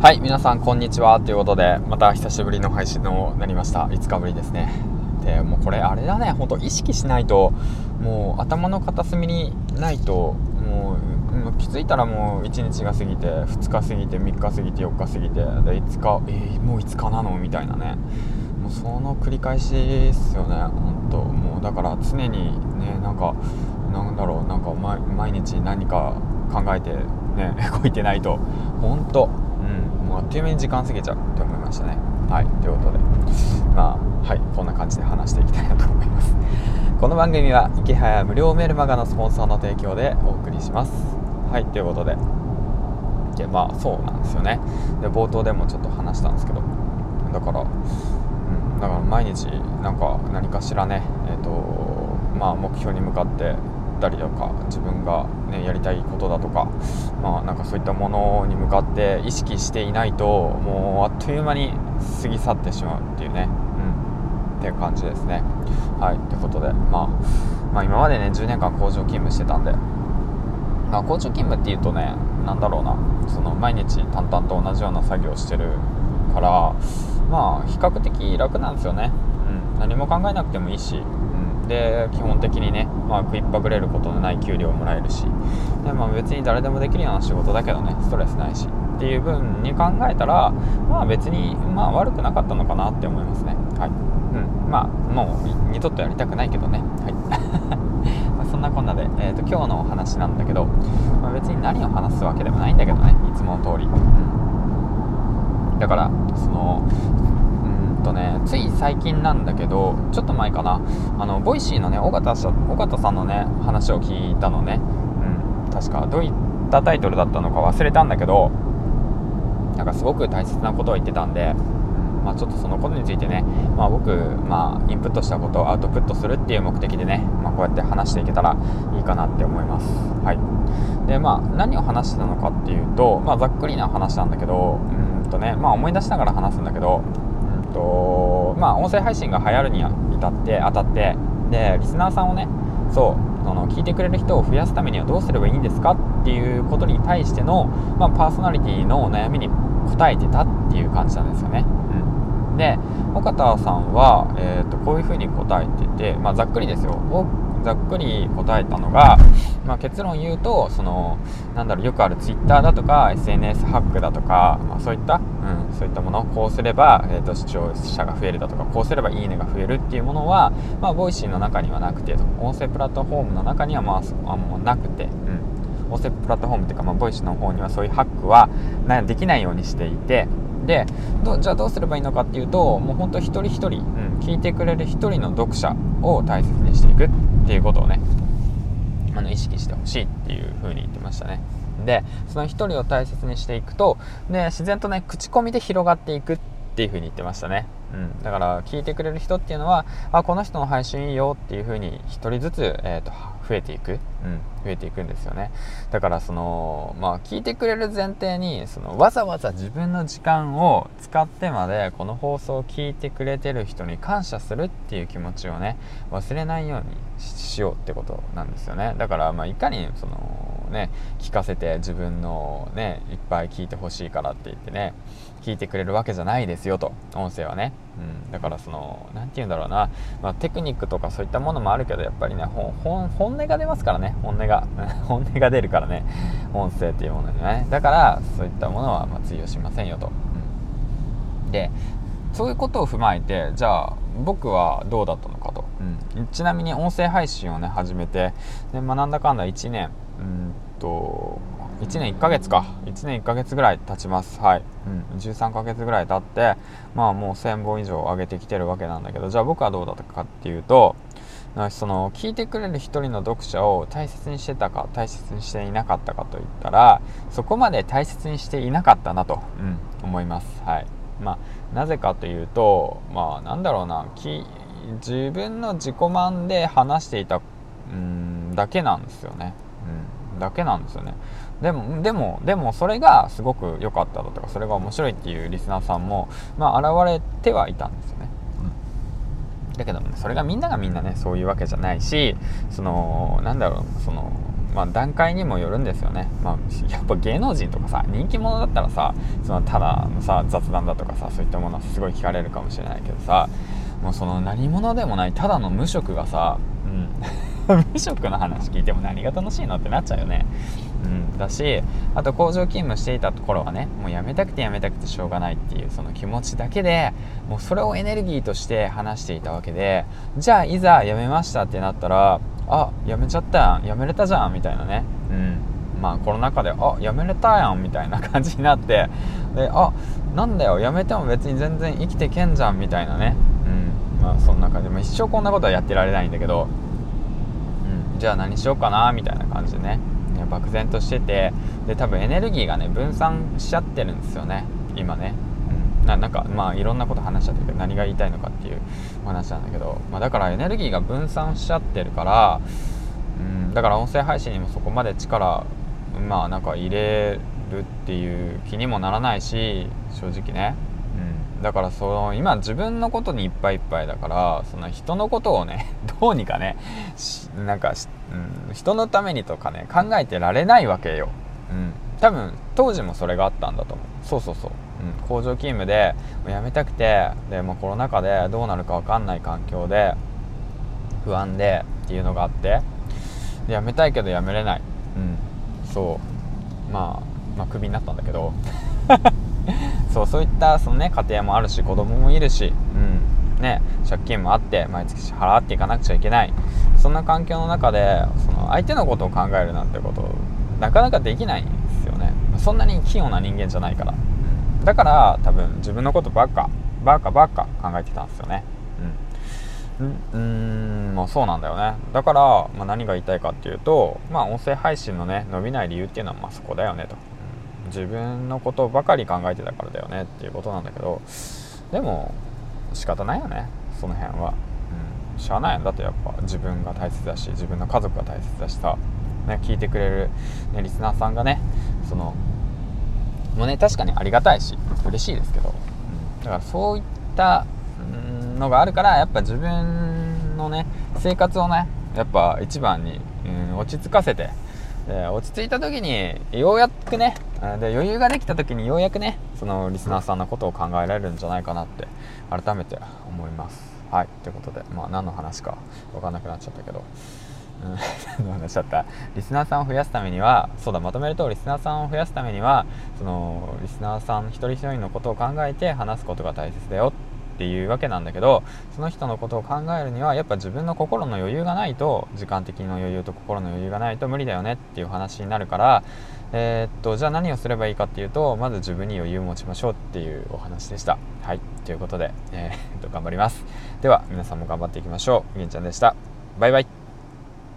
はい皆さんこんにちは。ということでまた久しぶりの配信のなりました。5日ぶりですね。でもうこれあれだね。ほんと意識しないともう頭の片隅にないともうもう気づいたらもう1日が過ぎて2日過ぎて3日過ぎて4日過ぎてで5日えー、もう5日なの？みたいなね。もうその繰り返しですよね。本当。もうだから常にねなんかなんだろう。なんか毎日何か考えてね 動いてないと。本当。うんもうあっという間に時間過ぎちゃうって思いましたね。はい。ということで。まあはい。こんな感じで話していきたいなと思います。この番組は池早無料メルマガのスポンサーの提供でお送りします。はい。ということで。でまあそうなんですよね。で冒頭でもちょっと話したんですけど。だからうん。だから毎日なんか何かしらね。えっ、ー、とまあ目標に向かってったりとか自分が、ね、やりたいことだとか,、まあ、なんかそういったものに向かって意識していないともうあっという間に過ぎ去ってしまうっていうね、うん、っていう感じですね。はい。ということで、まあ、まあ今までね10年間工場勤務してたんで、まあ、工場勤務っていうとね何だろうな。その毎日淡々と同じような作業をしてるからまあ比較的楽なんですよね、うん、何も考えなくてもいいし。で基本的にね、まあ、食いっぱぐれることのない給料をもらえるしで、まあ、別に誰でもできるような仕事だけどねストレスないしっていう分に考えたらまあ別にまあ悪くなかったのかなって思いますね。はい。うん。まあもう二度とやりたくないけどね。はい。そんなこんなで、えーと、今日のお話なんだけど、まあ、別に何を話すわけでもないんだけどねいつもの通り、だからそのとねつい最近なんだけどちょっと前かな。あの Voicy のね緒方さんのね話を聞いたのね。うん。確かどういったタイトルだったのか忘れたんだけどなんかすごく大切なことを言ってたんでまあ、ちょっとそのことについてね、まあ、僕、まあ、インプットしたことをアウトプットするっていう目的でね、まあ、こうやって話していけたらいいかなって思います。はい、でまあ何を話してたのかっていうと、まあ、ざっくりな話なんだけどうんとね、まあ、思い出しながら話すんだけどとまあ音声配信が流行るに至って当たってでリスナーさんをねそうその聞いてくれる人を増やすためにはどうすればいいんですかっていうことに対しての、まあ、パーソナリティのお悩みに答えてたっていう感じなんですよね。うん、で岡田さんは、えーと、こういうふうに答えてて、まあ、ざっくりですよざっくり答えたのが、まあ、結論言うとそのなんだろうよくある Twitter だとか SNS ハックだとか、まあ、そういった、うん、そういったものこうすれば、えーと、視聴者が増えるだとかこうすればいいねが増えるっていうものは、まあ、 Voicy の中にはなくて音声プラットフォームの中には、まあ、あもうなくて、うん、音声プラットフォームっていうか、まあ、 Voicy の方にはそういうハックはできないようにしていて。でじゃあどうすればいいのかっていうともう本当一人一人、うん、聞いてくれる一人の読者を大切にしていく。っていうことをねあの意識してほしいっていうふうに言ってましたね。でその1人を大切にしていくとで自然とね口コミで広がっていくっていうふうに言ってましたね。うん、だから聞いてくれる人っていうのはあこの人の配信いいよっていう風に1人ずつ、えーと、増えていく、うん、増えていくんですよね。だからそのまあ聞いてくれる前提にそのわざわざ自分の時間を使ってまでこの放送を聞いてくれてる人に感謝するっていう気持ちをね忘れないようにしようってことなんですよね。だからまあいかにそのね聞かせて自分のねいっぱい聞いてほしいからって言ってね聞いてくれるわけじゃないですよと音声はね、うん、だからその何て言うんだろうな、まあ、テクニックとかそういったものもあるけどやっぱりね本音が出ますからね。本音が 本音が出るからね。音声っていうものにね。だからそういったものはま通用しませんよと、うん、でそういうことを踏まえてじゃあ僕はどうだったのかと、うん、ちなみに音声配信をね始めてで、まあ、なんだかんだ1年うんと1年1ヶ月か。1年1ヶ月ぐらい経ちます。はい、うん、13ヶ月ぐらい経ってまあもう1000本以上上げてきてるわけなんだけどじゃあ僕はどうだったかっていうとその聞いてくれる1人の読者を大切にしてたか大切にしていなかったかといったらそこまで大切にしていなかったなと、うん、思います。はい。まあなぜかというとまあなんだろうな。自分の自己満で話していたうんだけなんですよね、うん、だけなんですよね。でもでもでもそれがすごく良かっただとかそれが面白いっていうリスナーさんも、まあ、現れてはいたんですよね、うん、だけども、ね、それがみんながみんなねそういうわけじゃないしそのなんだろうそのまあ、段階にもよるんですよね、まあ、やっぱ芸能人とかさ人気者だったらさそのただのさ雑談だとかさそういったものはすごい聞かれるかもしれないけどさもうその何者でもないただの無職がさ、うん、無職の話聞いても何が楽しいのってなっちゃうよね。うん、だしあと工場勤務していたところはねもう辞めたくて辞めたくてしょうがないっていうその気持ちだけでもうそれをエネルギーとして話していたわけでじゃあいざ辞めましたってなったらあ辞めちゃったやん辞めれたじゃんみたいなね。うん。まあコロナ禍であ辞めれたやんみたいな感じになってであなんだよ辞めても別に全然生きてけんじゃんみたいなね。あそんな感じ、まあ、一生こんなことはやってられないんだけど、うん、じゃあ何しようかなみたいな感じでね漠然としててで多分エネルギーがね分散しちゃってるんですよね今ね、うん、ななんかまあいろんなこと話しちゃったけど何が言いたいのかっていう話なんだけど、まあ、だからエネルギーが分散しちゃってるから、うん、だから音声配信にもそこまで力まあなんか入れるっていう気にもならないし正直ね。だからその今自分のことにいっぱいいっぱいだからその人のことをね どうにかねなんか、うん、人のためにとかね考えてられないわけよ、うん、多分当時もそれがあったんだと思う。そうそうそう、うん、工場勤務で辞めたくてでもコロナ禍でどうなるか分かんない環境で不安でっていうのがあってで辞めたいけど辞めれない、うん、そう。まあまあクビになったんだけど。そうそういったその、ね、家庭もあるし子供もいるし、うんね、借金もあって毎月支払っていかなくちゃいけない。そんな環境の中でその相手のことを考えるなんてことなかなかできないんですよね。そんなに器用な人間じゃないから。だから多分自分のことばっかばっかばっか考えてたんですよね。うん。うんもうそうなんだよね。だから、まあ、何が言いたいかっていうとまあ音声配信のね伸びない理由っていうのはまあそこだよねと。自分のことばかり考えてたからだよねっていうことなんだけどでも仕方ないよねその辺は、うん、しゃあないんだってやっぱ自分が大切だし自分の家族が大切だしさ、ね、聞いてくれる、ね、リスナーさんがねそのもうね確かにありがたいし嬉しいですけど、うん、だからそういったのがあるからやっぱ自分のね生活をねやっぱ一番に、うん、落ち着かせてで落ち着いた時にようやくねで余裕ができた時にようやくねそのリスナーさんのことを考えられるんじゃないかなって改めて思います。はいということでまあ何の話か分かんなくなっちゃったけど、何の話だった？リスナーさんを増やすためにはそうだまとめるとリスナーさんを増やすためにはそのリスナーさん一人一人のことを考えて話すことが大切だよっていうわけなんだけどその人のことを考えるにはやっぱ自分の心の余裕がないと時間的の余裕と心の余裕がないと無理だよねっていう話になるからえー、っとじゃあ何をすればいいかっていうとまず自分に余裕を持ちましょうっていうお話でした。はいということで、えー、っと頑張ります。では皆さんも頑張っていきましょう。みんちゃんでした。バイバイ。